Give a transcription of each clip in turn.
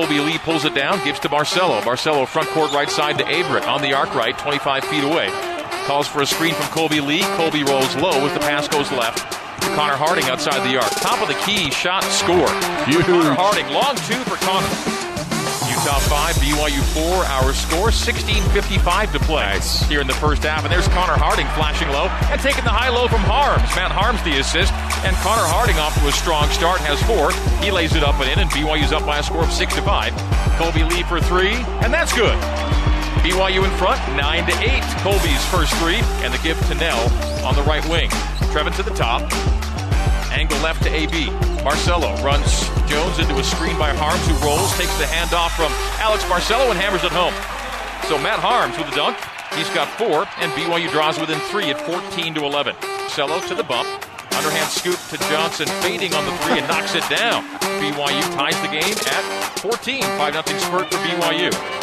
Kolby Lee pulls it down, gives to Barcelo. Barcelo front court right side to Averette on the arc right, 25 feet away. Calls for a screen from Kolby Lee. Kolby rolls low as the pass goes left. Connor Harding outside the arc. Top of the key, shot, score. Huge. Connor Harding, long two for Connor. Utah 5, BYU 4. Our score 16.55 to play Nice. here in the first half. And there's Connor Harding flashing low and taking the high low from Haarms. Matt Haarms the assist. And Connor Harding off to a strong start, has four. He lays it up and in, and BYU's up by a score of 6 to 5. Kolby Lee for three, and that's good. BYU in front, 9 to 8. Kolby's first three, and the give to Knell on the right wing. Trevin to the top. Angle left to AB. Barcelo runs Jones into a screen by Haarms, who rolls, takes the handoff from Alex Barcelo, and hammers it home. So Matt Haarms with a dunk. He's got four, and BYU draws within three at 14 to 11. Barcelo to the bump. Underhand scoop to Johnson, fading on the three and knocks it down. BYU ties the game at 14. 5 0 spurt for BYU.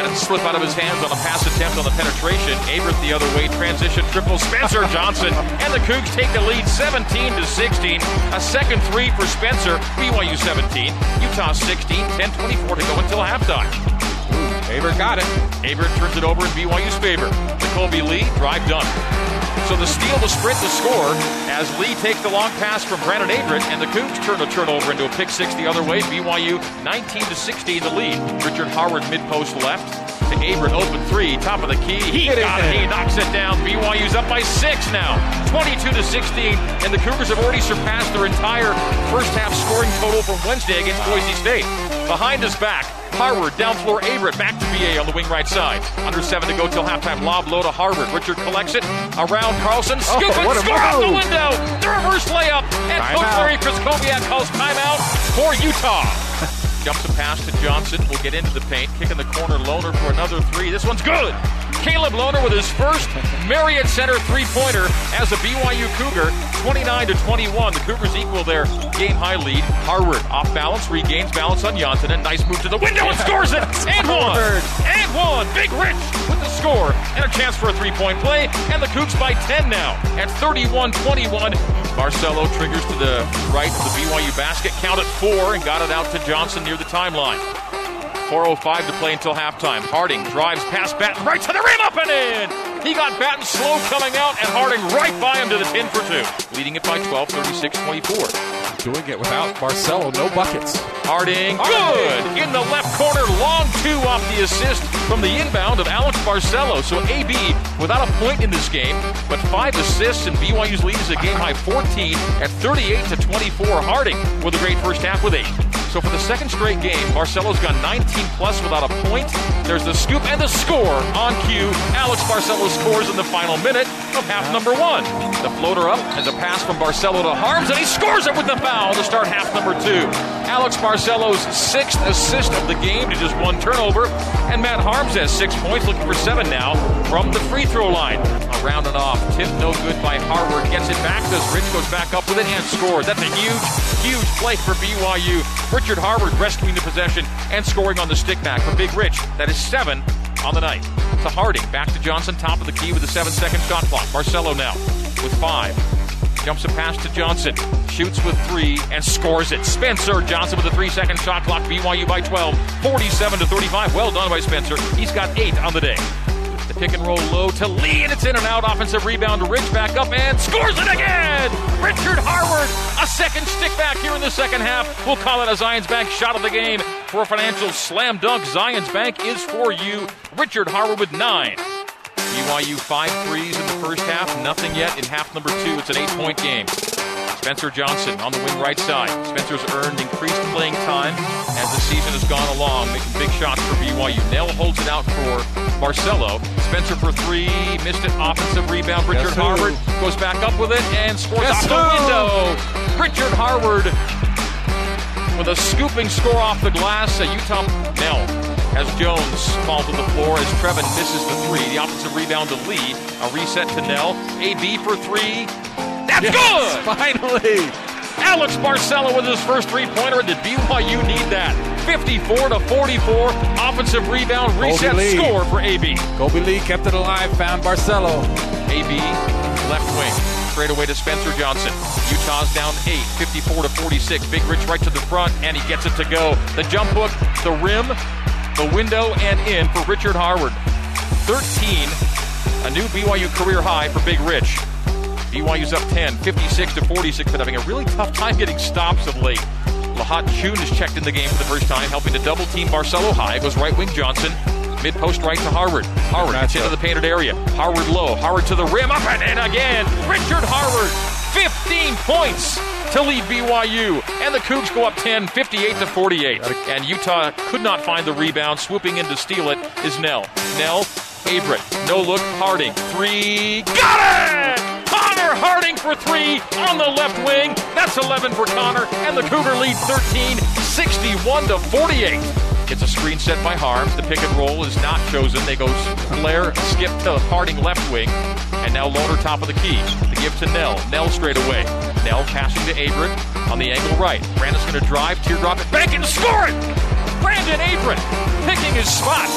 Had it slip out of his hands on a pass attempt on the penetration. Averette the other way, transition triple. Spencer Johnson and the Cougs take the lead 17 to 16. A second three for Spencer. BYU 17, Utah 16. 10:24 to go until halftime. Aver got it. Averette turns it over in BYU's favor. To Kolby Lee, drive done. So the steal, the sprint, the score as Lee takes the long pass from Brandon Averette, and the Cougs turn a turnover into a pick six the other way. BYU 19 to 16 the lead. Richard Harward mid post left to Averette open three, top of the key. He Get got it. He knocks it down. BYU's up by six now, 22 to 16, and the Cougars have already surpassed their entire first half scoring total from Wednesday against Boise State. Behind his back, Harward down floor. Averette back to BA on the wing right side. Under seven to go till halftime. Lob low to Harward. Richard collects it around Carlson. Oh, scoop Oh, and score out the window. The reverse layup. And Coach Timeout. Larry Krystkowiak calls timeout for Utah. Jumps a pass to Johnson. Will get into the paint. Kick in the corner. Lohner for another three. This one's good. Caleb Lohner with his first Marriott Center three-pointer as a BYU Cougar. 29 to 21. The Cougars equal their game high lead. Harward off balance, regains balance on Janssen. And nice move to the window and scores it. And one. And one. Big Rich with the score. And a chance for a three-point play. And the Cougs by 10 now at 31-21. Barcelo triggers to the right of the BYU basket. Counted four and got it out to Johnson near the timeline. 4.05 to play until halftime. Harding drives past Battin right to the rim, up and in. He got Battin slow coming out, and Harding right by him to the 10 for two, leading it by 12, 36 24. Doing it without Barcelo. No buckets. Harding, Harding. good in the left corner, long two off the assist from the inbound of Alex Barcelo. So AB without a point in this game, but five assists, and BYU's lead is a game high 14 at 38 to 24. Harding with a great first half with eight. So for the second straight game, Barcelo's got 19 plus without a point. There's the scoop and the score on cue. Alex Barcelo scores in the final minute of half number one. The floater up and the pass from Barcelo to Haarms, and he scores it with the foul to start half number two. Alex Barcelo's sixth assist of the game to just one turnover, and Matt Haarms has six points, looking for seven now from the free throw line. Around and off, tip no good by Harward, gets it back. Does Rich goes back up with it and scores. That's a huge, huge play for BYU. Richard Harward rescuing the possession and scoring on the stick back for Big Rich. That is seven on the night. To Harding, back to Johnson, top of the key with a seven second shot clock. Barcelo now with five. Jumps a pass to Johnson, shoots with three, and scores it. Spencer Johnson with a three second shot clock. BYU by 12, 47 to 35. Well done by Spencer. He's got eight on the day. Pick and roll low to Lee, and it's in and out. Offensive rebound to Rich back up and scores it again. Richard Harward, a second stick back here in the second half. We'll call it a Zions Bank shot of the game for a financial slam dunk. Zions Bank is for you. Richard Harward with nine. BYU five threes in the first half, nothing yet in half number two. It's an eight point game. Spencer Johnson on the wing right side. Spencer's earned increased playing time as the season has gone along, making big shots for BYU. Knell holds it out for Barcelo. Spencer for three, missed it. Offensive rebound. Richard who? Harward goes back up with it and scores off the window. Richard Harward with a scooping score off the glass. A Utah Nell as Jones falls to the floor as Trevin misses the three. The offensive rebound to Lee. A reset to Knell. AB for three. That's good! Finally. Alex Barcelo with his first three pointer. Did BYU need that? 54 to 44. Offensive rebound, reset Lee. score for AB. Kolby Lee kept it alive. Found Barcelo. AB, left wing. straight away to Spencer Johnson. Utah's down 8, 54 to 46. Big Rich right to the front, and he gets it to go. The jump hook, the rim, the window, and in for Richard Harward. 13, a new BYU career high for Big Rich. BYU's up 10, 56 to 46, but having a really tough time getting stops of late. Lahat Thioune is checked in the game for the first time, helping to double team Barcelo high. Goes right wing Johnson. Mid post right to Harward. Harward gets into the painted area. Harward low. Harward to the rim. Up and in again. Richard Harward. 15 points to lead BYU. And the Cougs go up 10, 58 to 48. And Utah could not find the rebound. Swooping in to steal it is Knell. Knell, Averette. No look. Harding. Three. Got it! Harding for three on the left wing. That's 11 for Connor. And the Cougar lead 13, 61 to 48. It's a screen set by Haarms. The pick and roll is not chosen. They go Blair, skip to Harding left wing. And now Lohner top of the key. The give to Knell. Knell straight away. Knell passing to Averette on the angle right. Brandon's going to drive, teardrop it, bank and score it! Brandon Averette picking his spot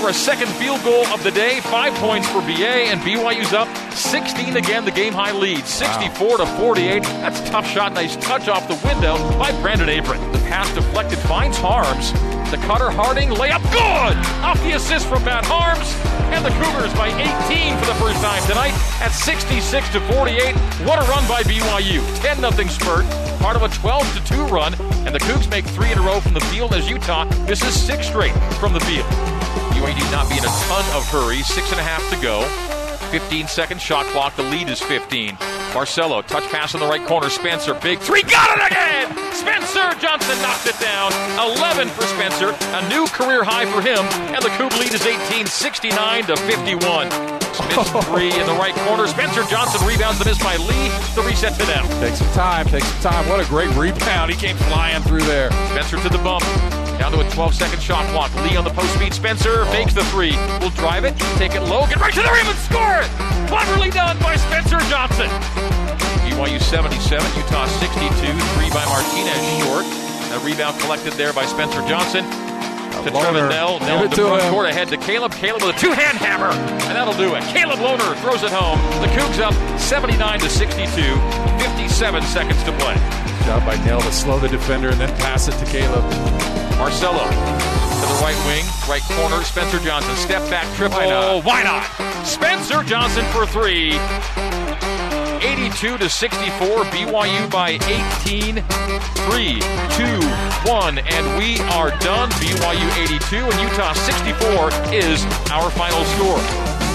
for a second field goal of the day. Five points for BA, and BYU's up 16 again, the game high lead, 64 wow. to 48. That's a tough shot. Nice touch off the window by Brandon Averette. The pass deflected finds Haarms. The cutter Harding layup good off the assist from Matt Haarms. And the Cougars by 18 for the first time tonight at 66 to 48. What a run by BYU. 10 0 spurt, part of a 12 to 2 run. And the Cougs make three in a row from the field as Utah misses six straight from the field. BYU not be in a ton of hurry. Six and a half to go. 15 second shot clock. The lead is 15. Barcelo, touch pass in the right corner. Spencer, big three, got it again! Spencer Johnson knocks it down. 11 for Spencer, a new career high for him, and the Coug lead is 18, 69 to 51. Smith three in the right corner. Spencer Johnson rebounds the miss by Lee. The reset to them. Take some time, take some time. What a great rebound. He came flying through there. Spencer to the bump. Down to a 12 second shot clock. Lee on the post speed. Spencer fakes the three. We'll drive it, take it low, get right to the rim and score it! Cleverly done by Spencer Johnson. BYU 77, Utah 62. Three by Martinez short. A rebound collected there by Spencer Johnson. To Trevin Nell. Knell in the front him. court ahead to Caleb. Caleb with a two hand hammer. And that'll do it. Caleb Lohner throws it home. The Cougs up 79 to 62. 57 seconds to play. Job by Knell to slow the defender and then pass it to Caleb. Barcelo to the right wing, right corner. Spencer Johnson, step back, triple. Why not? Oh, why not? Spencer Johnson for three. 82 to 64. BYU by 18. 3, 2, 1, and we are done. BYU 82 and Utah 64 is our final score.